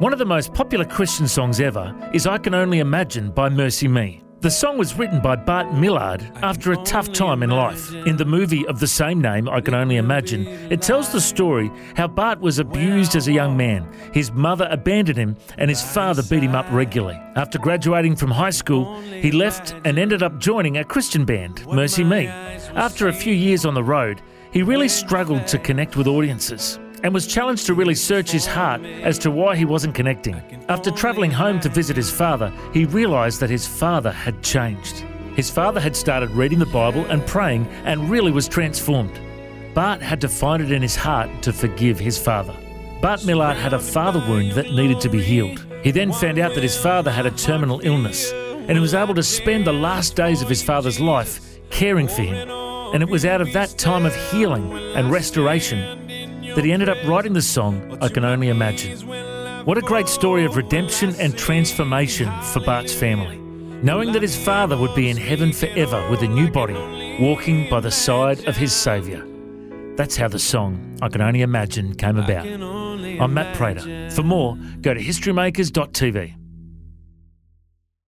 One of the most popular Christian songs ever is I Can Only Imagine by MercyMe. The song was written by Bart Millard after a tough time in life. In the movie of the same name, I Can Only Imagine, it tells the story how Bart was abused as a young man. His mother abandoned him and his father beat him up regularly. After graduating from high school, he left and ended up joining a Christian band, MercyMe. After a few years on the road, he really struggled to connect with audiences and was challenged to really search his heart as to why he wasn't connecting. After travelling home to visit his father, he realised that his father had changed. His father had started reading the Bible and praying and really was transformed. Bart had to find it in his heart to forgive his father. Bart Millard had a father wound that needed to be healed. He then found out that his father had a terminal illness and he was able to spend the last days of his father's life caring for him. And it was out of that time of healing and restoration that he ended up writing the song I Can Only Imagine. What a great story of redemption and transformation for Bart's family. Knowing that his father would be in heaven forever with a new body, walking by the side of his Saviour. That's how the song I Can Only Imagine came about. I'm Matt Prater. For more, go to historymakers.tv.